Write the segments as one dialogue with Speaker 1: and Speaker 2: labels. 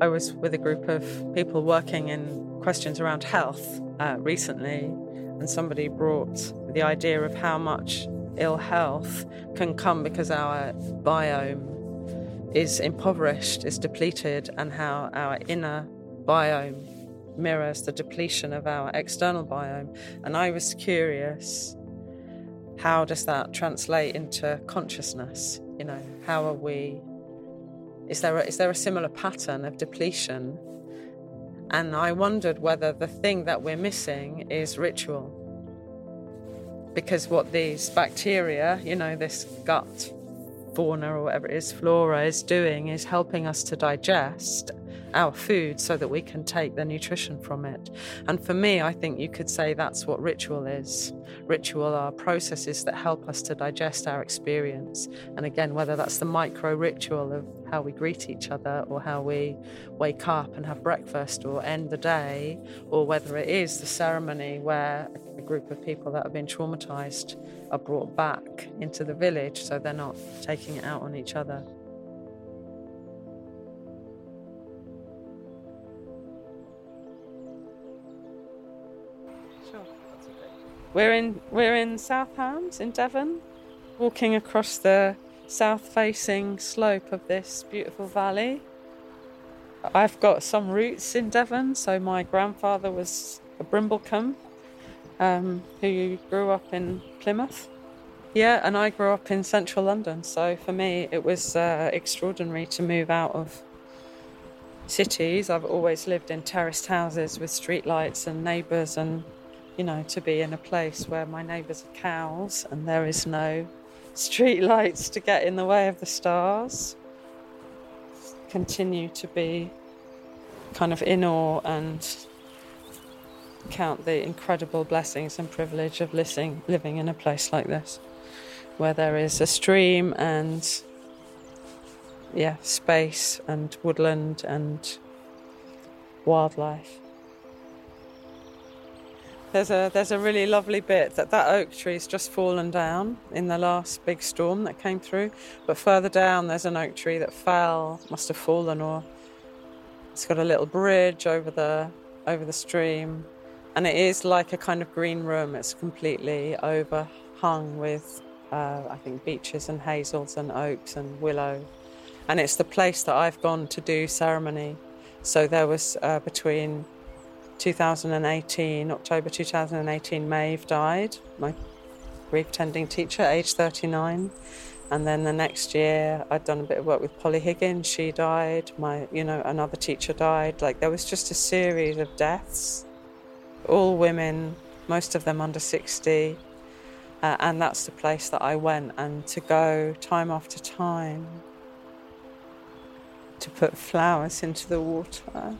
Speaker 1: I was with a group of people working in questions around health uh, recently, and somebody brought the idea of how much ill health can come because our biome is impoverished, is depleted, and how our inner biome mirrors the depletion of our external biome. And I was curious how does that translate into consciousness? You know, how are we? Is there a, is there a similar pattern of depletion? And I wondered whether the thing that we're missing is ritual. Because what these bacteria, you know, this gut fauna or whatever it is, flora is doing is helping us to digest our food so that we can take the nutrition from it. And for me, I think you could say that's what ritual is. Ritual are processes that help us to digest our experience. And again, whether that's the micro ritual of how we greet each other or how we wake up and have breakfast or end the day, or whether it is the ceremony where a group of people that have been traumatized are brought back into the village so they're not taking it out on each other. We're in we're in South Hams in Devon, walking across the south-facing slope of this beautiful valley. I've got some roots in Devon, so my grandfather was a Brimblecombe, um, who grew up in Plymouth. Yeah, and I grew up in central London, so for me it was uh, extraordinary to move out of cities. I've always lived in terraced houses with streetlights and neighbours, and you know, to be in a place where my neighbours are cows and there is no streetlights to get in the way of the stars. Continue to be kind of in awe and count the incredible blessings and privilege of living, living in a place like this, where there is a stream and yeah, space and woodland and wildlife. There's a there's a really lovely bit that that oak tree's just fallen down in the last big storm that came through, but further down there's an oak tree that fell, must have fallen, or it's got a little bridge over the over the stream, and it is like a kind of green room. It's completely overhung with, uh, I think, beeches and hazels and oaks and willow, and it's the place that I've gone to do ceremony. So there was uh, between 2018, October 2018, Maeve died, my grief tending teacher, age 39. And then the next year, I'd done a bit of work with Polly Higgins. She died. My, you know, another teacher died. Like there was just a series of deaths, all women, most of them under 60. Uh, and that's the place that I went. And to go time after time to put flowers into the water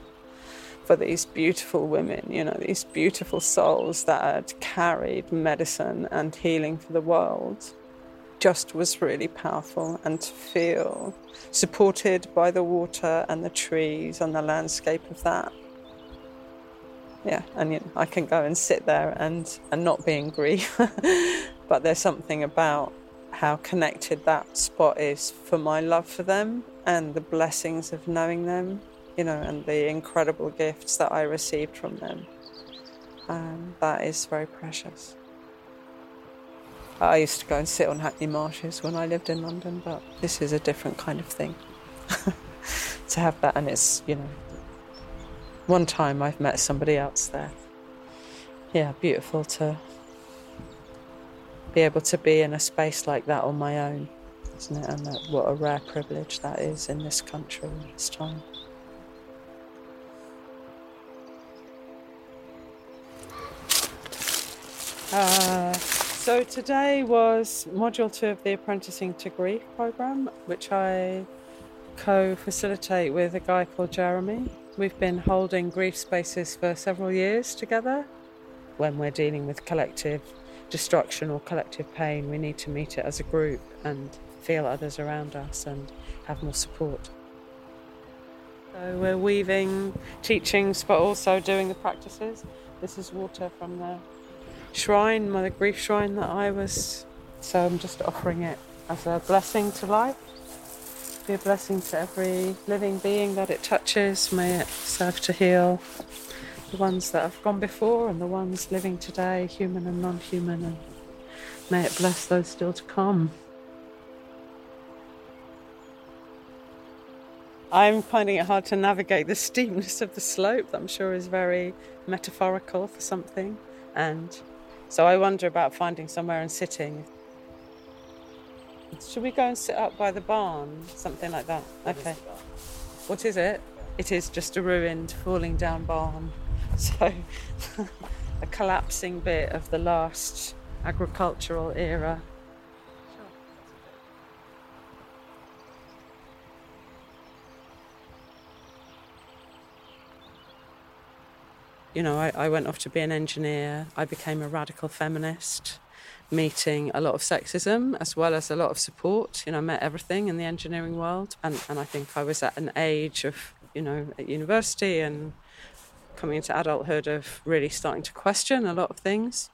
Speaker 1: for these beautiful women, you know, these beautiful souls that carried medicine and healing for the world, just was really powerful. And to feel supported by the water and the trees and the landscape of that. Yeah, and you know, I can go and sit there and, and not be in grief, but there's something about how connected that spot is for my love for them and the blessings of knowing them you know, and the incredible gifts that I received from them. Um, that is very precious. I used to go and sit on Hackney Marshes when I lived in London, but this is a different kind of thing. to have that, and it's, you know, one time I've met somebody else there. Yeah, beautiful to be able to be in a space like that on my own, isn't it? And that, what a rare privilege that is in this country this time. Uh, so today was module two of the Apprenticing to Grief program, which I co-facilitate with a guy called Jeremy. We've been holding grief spaces for several years together. When we're dealing with collective destruction or collective pain, we need to meet it as a group and feel others around us and have more support. So we're weaving teachings but also doing the practices. This is water from the shrine, my grief shrine that I was. So I'm just offering it as a blessing to life. be a blessing to every living being that it touches. May it serve to heal the ones that have gone before and the ones living today, human and non human, and may it bless those still to come. I'm finding it hard to navigate the steepness of the slope that I'm sure is very metaphorical for something. And so I wonder about finding somewhere and sitting. Should we go and sit up by the barn? Something like that. Okay. What is it? It is just a ruined, falling down barn. So, a collapsing bit of the last agricultural era. You know, I, I went off to be an engineer. I became a radical feminist meeting a lot of sexism as well as a lot of support. You know, I met everything in the engineering world. And, and I think I was at an age of, you know, at university and coming into adulthood of really starting to question a lot of things.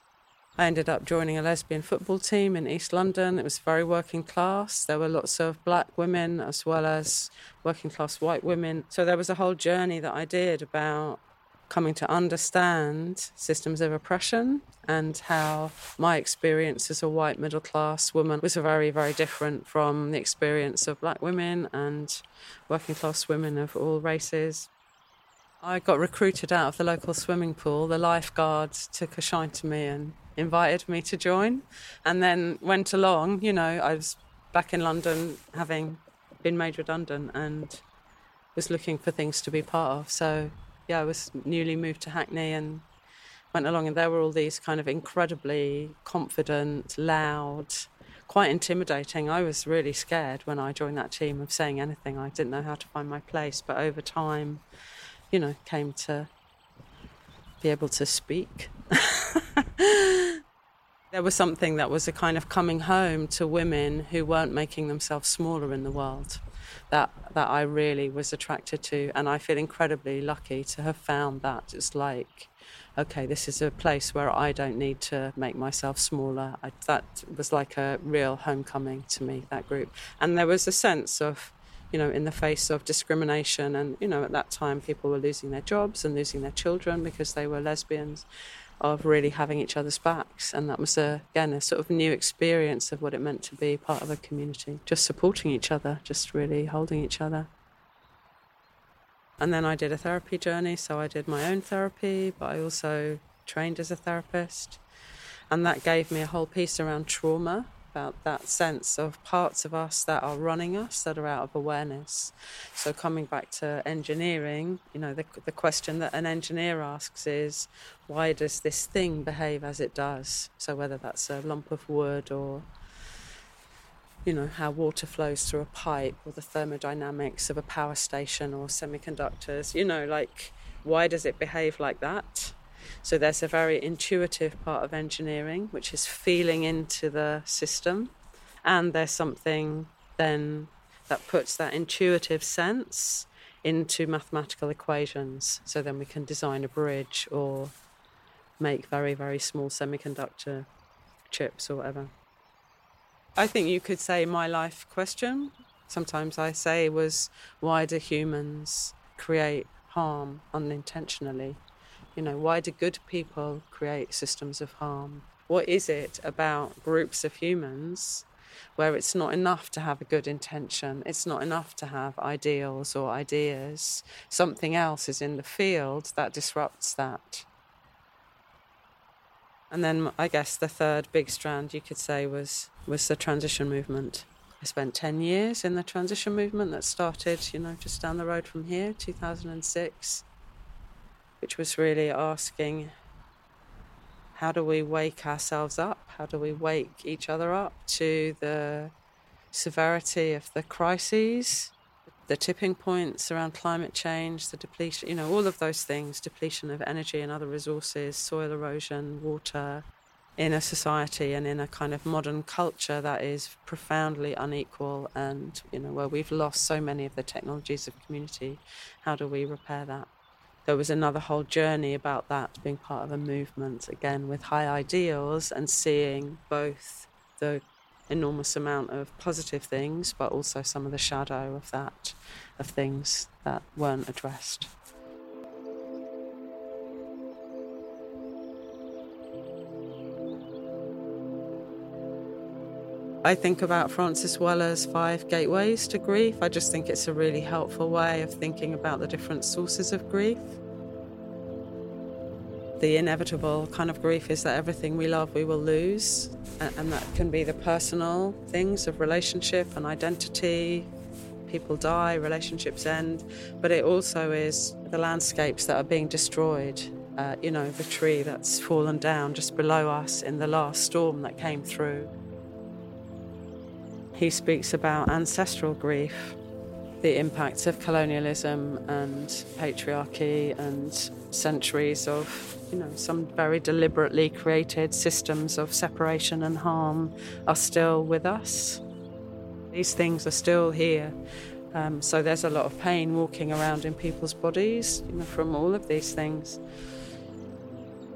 Speaker 1: I ended up joining a lesbian football team in East London. It was very working class. There were lots of black women as well as working class white women. So there was a whole journey that I did about coming to understand systems of oppression and how my experience as a white middle class woman was very, very different from the experience of black women and working class women of all races. I got recruited out of the local swimming pool. The lifeguards took a shine to me and invited me to join, and then went along. You know, I was back in London having been made redundant and was looking for things to be part of. So, yeah, I was newly moved to Hackney and went along, and there were all these kind of incredibly confident, loud, quite intimidating. I was really scared when I joined that team of saying anything. I didn't know how to find my place, but over time, you know, came to be able to speak. there was something that was a kind of coming home to women who weren't making themselves smaller in the world that that I really was attracted to and I feel incredibly lucky to have found that. It's like okay this is a place where I don't need to make myself smaller. I, that was like a real homecoming to me that group. And there was a sense of you know, in the face of discrimination. And, you know, at that time, people were losing their jobs and losing their children because they were lesbians, of really having each other's backs. And that was, a, again, a sort of new experience of what it meant to be part of a community, just supporting each other, just really holding each other. And then I did a therapy journey, so I did my own therapy, but I also trained as a therapist. And that gave me a whole piece around trauma about that sense of parts of us that are running us that are out of awareness. So coming back to engineering, you know, the, the question that an engineer asks is, why does this thing behave as it does? So whether that's a lump of wood or you know, how water flows through a pipe or the thermodynamics of a power station or semiconductors, you know, like why does it behave like that? So there's a very intuitive part of engineering, which is feeling into the system. And there's something then that puts that intuitive sense into mathematical equations. So then we can design a bridge or make very, very small semiconductor chips or whatever. I think you could say my life question, sometimes I say, was why do humans create harm unintentionally? You know, why do good people create systems of harm? What is it about groups of humans where it's not enough to have a good intention, it's not enough to have ideals or ideas? Something else is in the field that disrupts that. And then I guess the third big strand you could say was was the transition movement. I spent 10 years in the transition movement that started, you know, just down the road from here, 2006 which was really asking how do we wake ourselves up? How do we wake each other up to the severity of the crises, the tipping points around climate change, the depletion, you know, all of those things depletion of energy and other resources, soil erosion, water in a society and in a kind of modern culture that is profoundly unequal and, you know, where we've lost so many of the technologies of community. How do we repair that? There was another whole journey about that being part of a movement again with high ideals and seeing both the enormous amount of positive things, but also some of the shadow of that, of things that weren't addressed. I think about Francis Weller's Five Gateways to Grief. I just think it's a really helpful way of thinking about the different sources of grief. The inevitable kind of grief is that everything we love we will lose, and that can be the personal things of relationship and identity. People die, relationships end, but it also is the landscapes that are being destroyed. Uh, you know, the tree that's fallen down just below us in the last storm that came through. He speaks about ancestral grief, the impacts of colonialism and patriarchy and centuries of, you know, some very deliberately created systems of separation and harm are still with us. These things are still here. Um, so there's a lot of pain walking around in people's bodies, you know, from all of these things.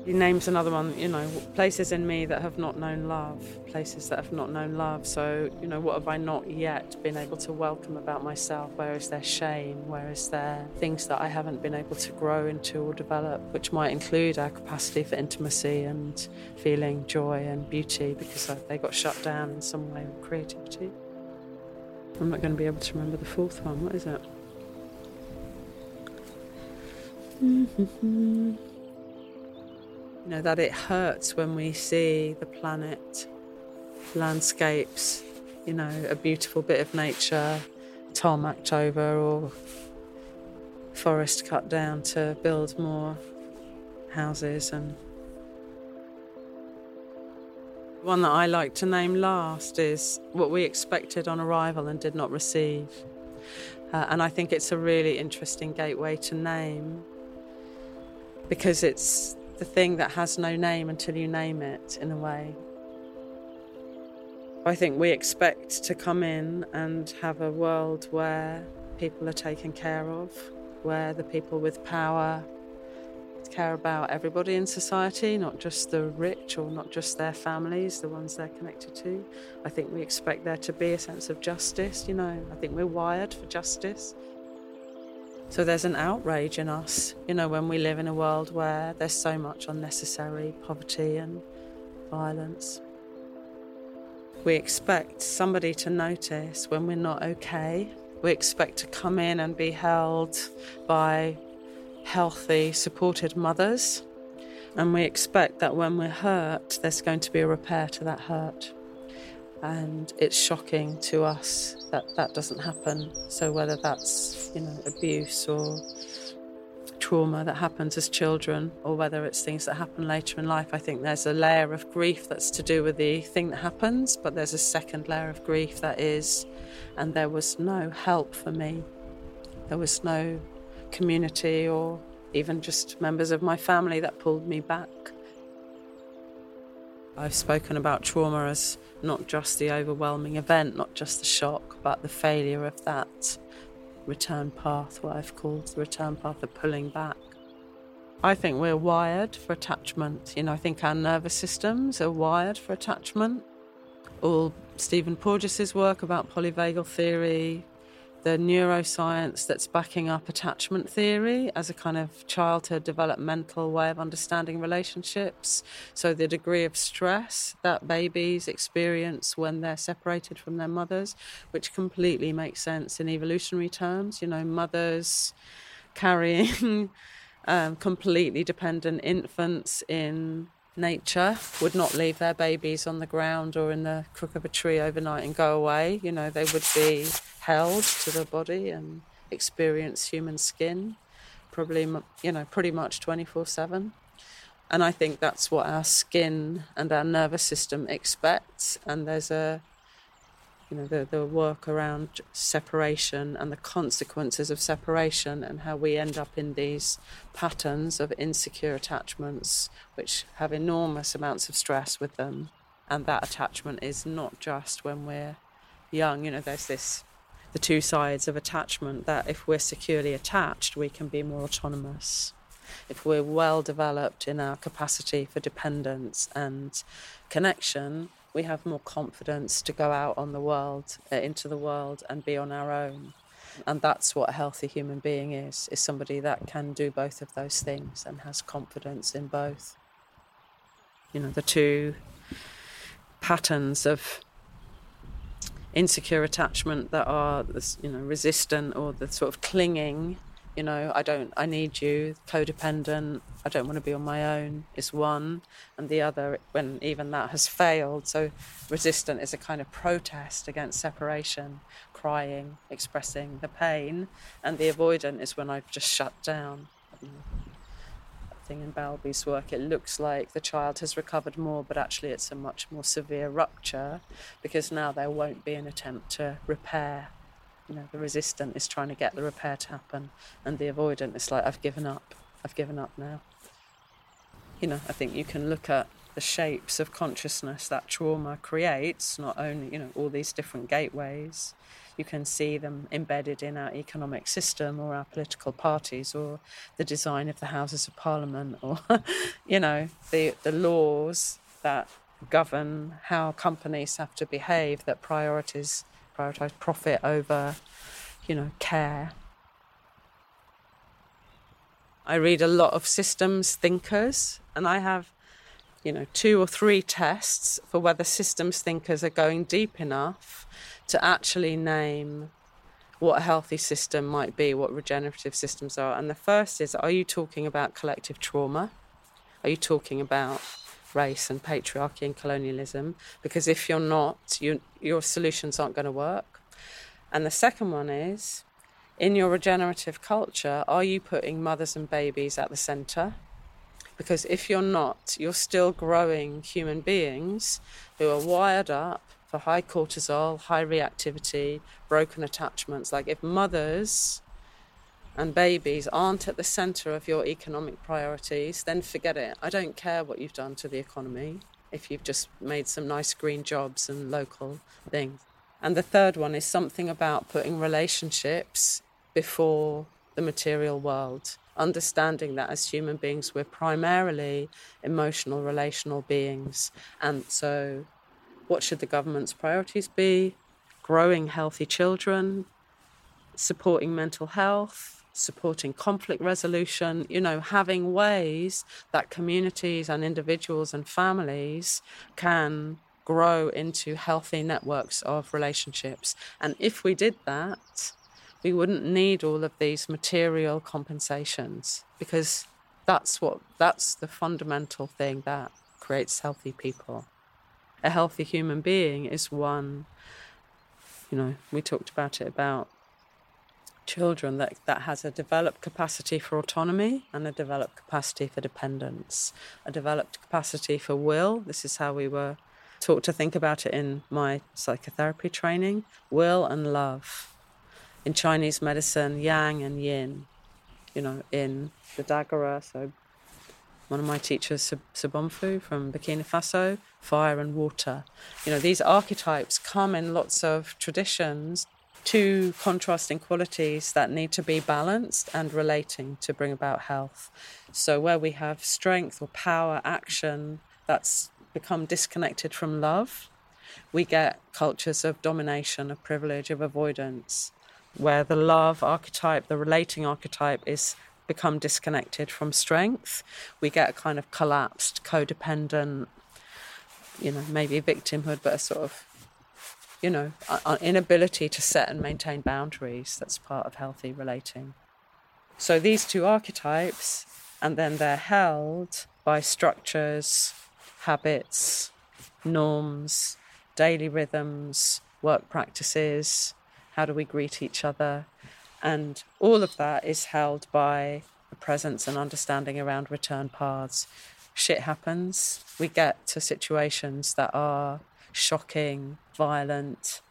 Speaker 1: He names another one, you know, places in me that have not known love, places that have not known love. So, you know, what have I not yet been able to welcome about myself? Where is there shame? Where is there things that I haven't been able to grow into or develop, which might include our capacity for intimacy and feeling joy and beauty because they got shut down in some way with creativity? I'm not going to be able to remember the fourth one. What is it? Mm-hmm. You know, that it hurts when we see the planet, landscapes, you know, a beautiful bit of nature tarmacked over or forest cut down to build more houses and one that I like to name last is what we expected on arrival and did not receive. Uh, and I think it's a really interesting gateway to name because it's the thing that has no name until you name it, in a way. I think we expect to come in and have a world where people are taken care of, where the people with power care about everybody in society, not just the rich or not just their families, the ones they're connected to. I think we expect there to be a sense of justice, you know. I think we're wired for justice. So there's an outrage in us, you know, when we live in a world where there's so much unnecessary poverty and violence. We expect somebody to notice when we're not okay. We expect to come in and be held by healthy, supported mothers. And we expect that when we're hurt, there's going to be a repair to that hurt. And it's shocking to us that that doesn't happen. So whether that's you know abuse or trauma that happens as children, or whether it's things that happen later in life, I think there's a layer of grief that's to do with the thing that happens, but there's a second layer of grief that is, and there was no help for me. There was no community or even just members of my family that pulled me back. I've spoken about trauma as not just the overwhelming event, not just the shock, but the failure of that return path, what I've called the return path of pulling back. I think we're wired for attachment. You know, I think our nervous systems are wired for attachment. All Stephen Porges' work about polyvagal theory, the neuroscience that's backing up attachment theory as a kind of childhood developmental way of understanding relationships. So, the degree of stress that babies experience when they're separated from their mothers, which completely makes sense in evolutionary terms. You know, mothers carrying um, completely dependent infants in nature would not leave their babies on the ground or in the crook of a tree overnight and go away. You know, they would be held to the body and experience human skin, probably, you know, pretty much 24 7. And I think that's what our skin and our nervous system expects. And there's a you know the, the work around separation and the consequences of separation and how we end up in these patterns of insecure attachments which have enormous amounts of stress with them. And that attachment is not just when we're young you know there's this the two sides of attachment that if we're securely attached we can be more autonomous. If we're well developed in our capacity for dependence and connection we have more confidence to go out on the world, uh, into the world, and be on our own. And that's what a healthy human being is, is somebody that can do both of those things and has confidence in both. You know, the two patterns of insecure attachment that are you know resistant or the sort of clinging you know i don't i need you codependent i don't want to be on my own is one and the other when even that has failed so resistant is a kind of protest against separation crying expressing the pain and the avoidant is when i've just shut down thing in Bowlby's work, it looks like the child has recovered more, but actually it's a much more severe rupture because now there won't be an attempt to repair. You know, the resistant is trying to get the repair to happen, and the avoidant is like, I've given up, I've given up now. You know, I think you can look at the shapes of consciousness that trauma creates, not only, you know, all these different gateways, you can see them embedded in our economic system or our political parties or the design of the Houses of Parliament or, you know, the, the laws that govern how companies have to behave that priorities prioritize profit over, you know, care. I read a lot of systems thinkers and I have you know, two or three tests for whether systems thinkers are going deep enough to actually name what a healthy system might be, what regenerative systems are. And the first is are you talking about collective trauma? Are you talking about race and patriarchy and colonialism? Because if you're not, you, your solutions aren't going to work. And the second one is in your regenerative culture, are you putting mothers and babies at the centre? Because if you're not, you're still growing human beings who are wired up for high cortisol, high reactivity, broken attachments. Like if mothers and babies aren't at the center of your economic priorities, then forget it. I don't care what you've done to the economy if you've just made some nice green jobs and local things. And the third one is something about putting relationships before the material world, understanding that as human beings, we're primarily emotional, relational beings. And so what should the government's priorities be? Growing healthy children, supporting mental health, supporting conflict resolution, you know, having ways that communities and individuals and families can grow into healthy networks of relationships. And if we did that, we wouldn't need all of these material compensations because that's what that's the fundamental thing that creates healthy people a healthy human being is one, you know, we talked about it about children that, that has a developed capacity for autonomy and a developed capacity for dependence, a developed capacity for will. This is how we were taught to think about it in my psychotherapy training will and love. In Chinese medicine, yang and yin. You know, in the Dagara, so one of my teachers, Sobonfu from Burkina Faso, fire and water. You know, these archetypes come in lots of traditions, two contrasting qualities that need to be balanced and relating to bring about health. So, where we have strength or power, action that's become disconnected from love, we get cultures of domination, of privilege, of avoidance, where the love archetype, the relating archetype, is become disconnected from strength. We get a kind of collapsed, codependent, you know, maybe victimhood, but a sort of, you know, inability to set and maintain boundaries. That's part of healthy relating. So these two archetypes, and then they're held by structures, habits, norms, daily rhythms, work practices. How do we greet each other? And all of that is held by a presence and understanding around return paths. Shit happens. We get to situations that are shocking, violent,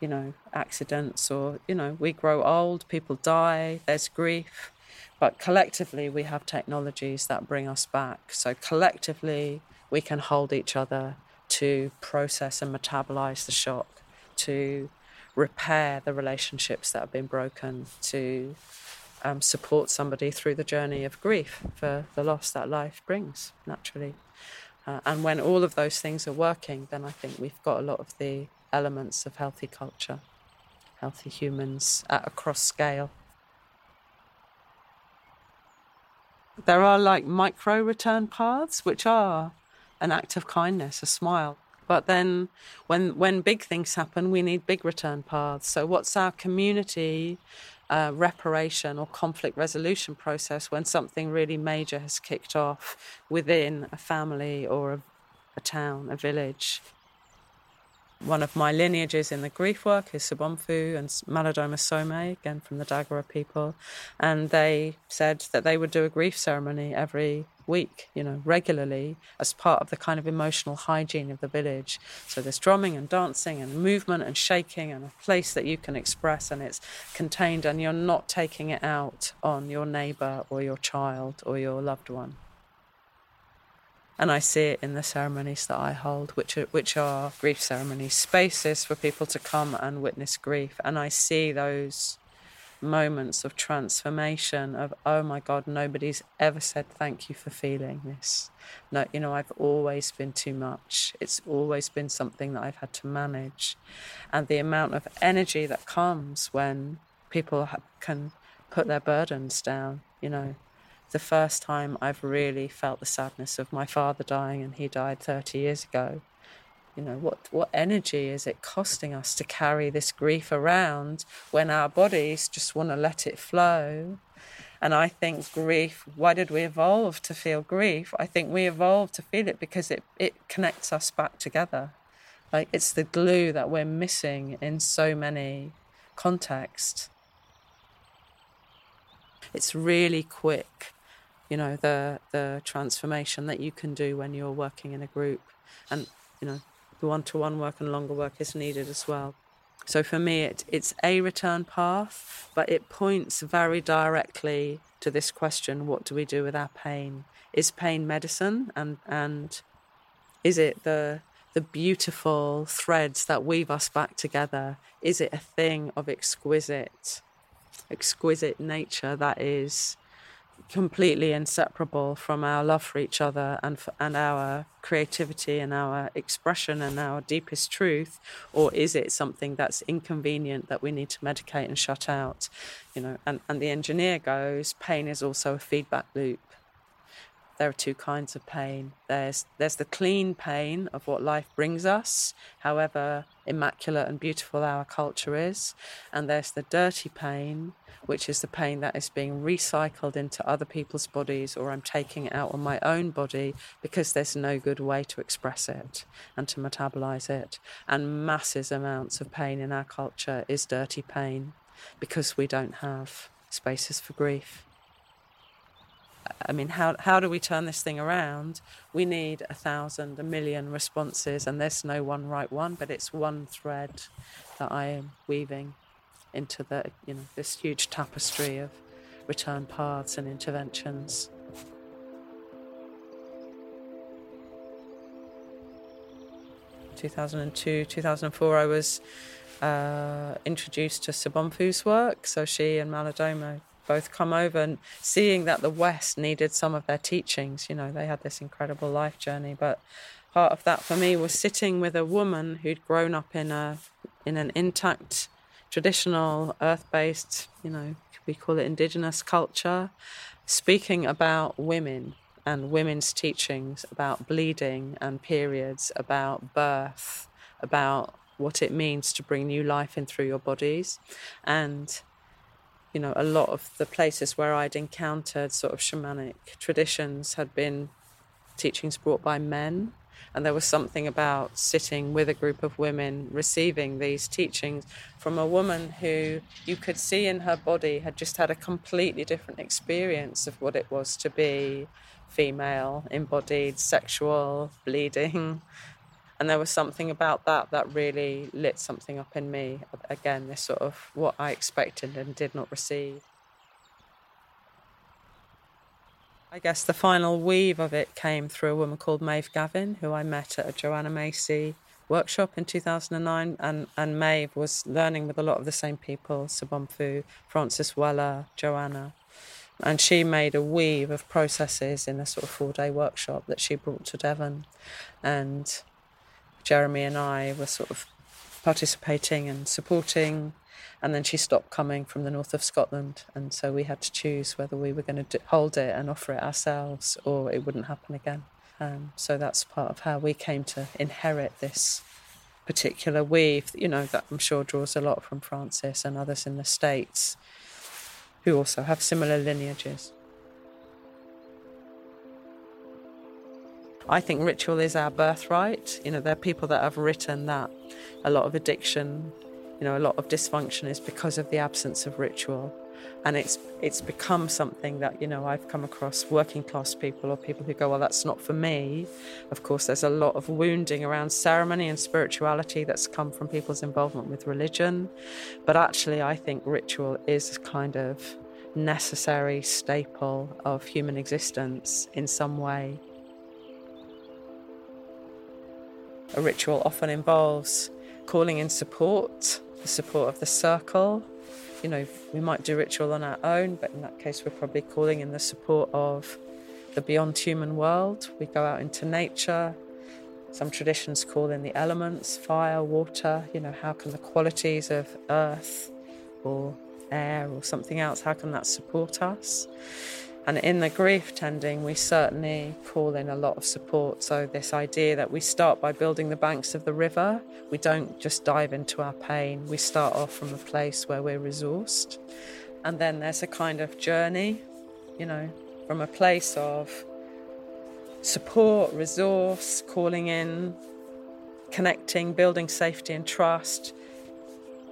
Speaker 1: you know, accidents, or, you know, we grow old, people die, there's grief. But collectively, we have technologies that bring us back. So collectively, we can hold each other to process and metabolize the shock, to repair the relationships that have been broken, to um, support somebody through the journey of grief for the loss that life brings naturally. Uh, and when all of those things are working, then I think we've got a lot of the elements of healthy culture, healthy humans at a cross scale. There are like micro return paths, which are an act of kindness, a smile. But then when when big things happen, we need big return paths. So what's our community uh, reparation or conflict resolution process when something really major has kicked off within a family or a, a town, a village? One of my lineages in the grief work is Sobonfu and Malidoma Some, again from the Dagara people. And they said that they would do a grief ceremony every week, you know, regularly as part of the kind of emotional hygiene of the village. So there's drumming and dancing and movement and shaking and a place that you can express and it's contained and you're not taking it out on your neighbor or your child or your loved one and I see it in the ceremonies that I hold, which are, which are grief ceremonies, spaces for people to come and witness grief. And I see those moments of transformation of oh my god nobody's ever said thank you for feeling this. No you know i've always been too much. It's always been something that i've had to manage. And the amount of energy that comes when people can put their burdens down you know the first time I've really felt the sadness of my father dying, and he died 30 years ago. You know, what, what energy is it costing us to carry this grief around when our bodies just want to let it flow? And I think grief, why did we evolve to feel grief? I think we evolved to feel it because it, it connects us back together. Like it's the glue that we're missing in so many contexts. It's really quick you know the the transformation that you can do when you're working in a group and you know the one-to-one work and longer work is needed as well. So for me it, it's a return path but it points very directly to this question what do we do with our pain? Is pain medicine? And and is it the the beautiful threads that weave us back together? Is it a thing of exquisite exquisite nature that is completely inseparable from our love for each other and for, and our creativity and our expression and our deepest truth? Or is it something that's inconvenient that we need to medicate and shut out? You know and, and the engineer goes pain is also a feedback loop there are two kinds of pain there's there's the clean pain of what life brings us however immaculate and beautiful our culture is and there's the dirty pain which is the pain that is being recycled into other people's bodies, or I'm taking it out on my own body because there's no good way to express it and to metabolize it. And masses amounts of pain in our culture is dirty pain because we don't have spaces for grief. I mean, how, how do we turn this thing around? We need a thousand, a million responses, and there's no one right one, but it's one thread that I am weaving into the you know this huge tapestry of return paths and interventions. Two thousand and two, two thousand and four, I was uh, introduced to Sobonfu's work. So she and Malidoma both come over and seeing that the West needed some of their teachings. You know, they had this incredible life journey, but part of that for me was sitting with a woman who'd grown up in a in an intact traditional earth based, you know, we call it indigenous culture, speaking about women and women's teachings about bleeding and periods, about birth, about what it means to bring new life in through your bodies. And, you know, a lot of the places where I'd encountered sort of shamanic traditions had been teachings brought by men and there was something about sitting with a group of women receiving these teachings from a woman who you could see in her body had just had a completely different experience of what it was to be female, embodied, sexual, bleeding. And there was something about that that really lit something up in me. Again, this sort of what I expected and did not receive. I guess the final weave of it came through a woman called Maeve Gavin, who I met at a Joanna Macy workshop in 2009. And, and Maeve was learning with a lot of the same people Sobonfu, Francis Weller, Joanna. And she made a weave of processes in a sort of four day workshop that she brought to Devon. And Jeremy and I were sort of participating and supporting. And then she stopped coming from the north of Scotland. And so we had to choose whether we were going to hold it and offer it ourselves or it wouldn't happen again. Um, so that's part of how we came to inherit this particular weave, you know, that I'm sure draws a lot from Francis and others in the States who also have similar lineages. I think ritual is our birthright. You know, there are people that have written that a lot of addiction, you know, a lot of dysfunction is because of the absence of ritual. And it's it's become something that you know I've come across working class people or people who go well that's not for me. Of course there's a lot of wounding around ceremony and spirituality that's come from people's involvement with religion. But actually I think ritual is kind of necessary staple of human existence in some way a ritual often involves calling in support the support of the circle you know, we might do ritual on our own, but in that case, we're probably calling in the support of the beyond human world. We go out into nature. Some traditions call in the elements, fire, water. You know, how can the qualities of earth or air or something else, how can that support us? And in the grief tending, we certainly call in a lot of support. So, this idea that we start by building the banks of the river, we don't just dive into our pain, we start off from a place where we're resourced. And then there's a kind of journey, you know, from a place of support, resource, calling in, connecting, building safety and trust,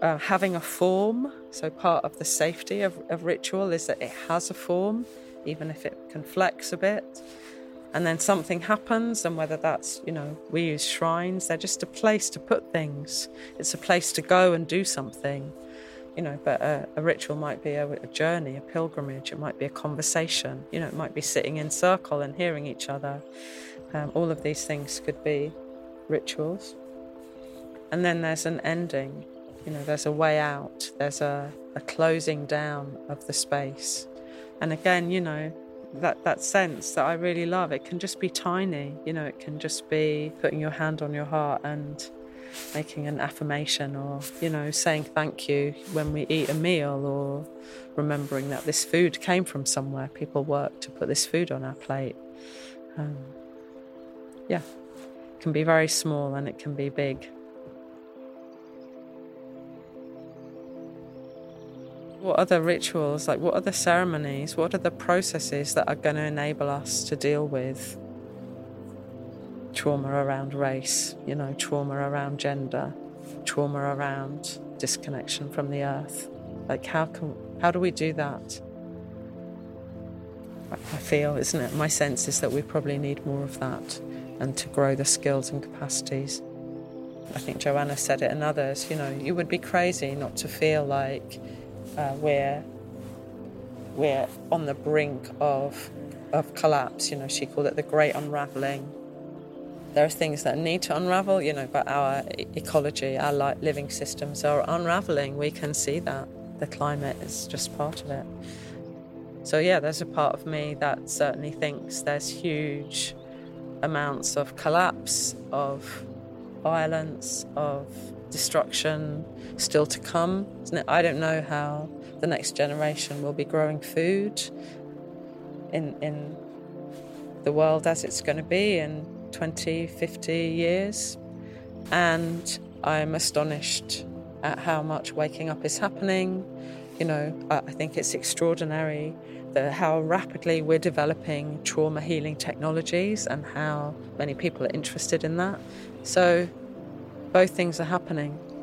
Speaker 1: uh, having a form. So, part of the safety of, of ritual is that it has a form even if it can flex a bit. And then something happens, and whether that's, you know, we use shrines, they're just a place to put things. It's a place to go and do something, you know, but a, a ritual might be a, a journey, a pilgrimage, it might be a conversation, you know, it might be sitting in circle and hearing each other. Um, all of these things could be rituals. And then there's an ending, you know, there's a way out, there's a, a closing down of the space. And again, you know, that, that sense that I really love, it can just be tiny. You know, it can just be putting your hand on your heart and making an affirmation or, you know, saying thank you when we eat a meal or remembering that this food came from somewhere. People work to put this food on our plate. Um, yeah, it can be very small and it can be big. What other rituals, like what other ceremonies, what are the processes that are going to enable us to deal with trauma around race, you know, trauma around gender, trauma around disconnection from the earth? Like, how can, how do we do that? I feel, isn't it? My sense is that we probably need more of that and to grow the skills and capacities. I think Joanna said it and others, you know, you would be crazy not to feel like uh, we're we're on the brink of of collapse. You know, she called it the great unraveling. There are things that need to unravel, you know, but our ecology, our living systems are unraveling. We can see that. The climate is just part of it. So, yeah, there's a part of me that certainly thinks there's huge amounts of collapse, of violence, of destruction still to come. I don't know how the next generation will be growing food in, in the world as it's going to be in 20, 50 years. And I'm astonished at how much waking up is happening. You know, I think it's extraordinary the, how rapidly we're developing trauma healing technologies and how many people are interested in that. So both things are happening.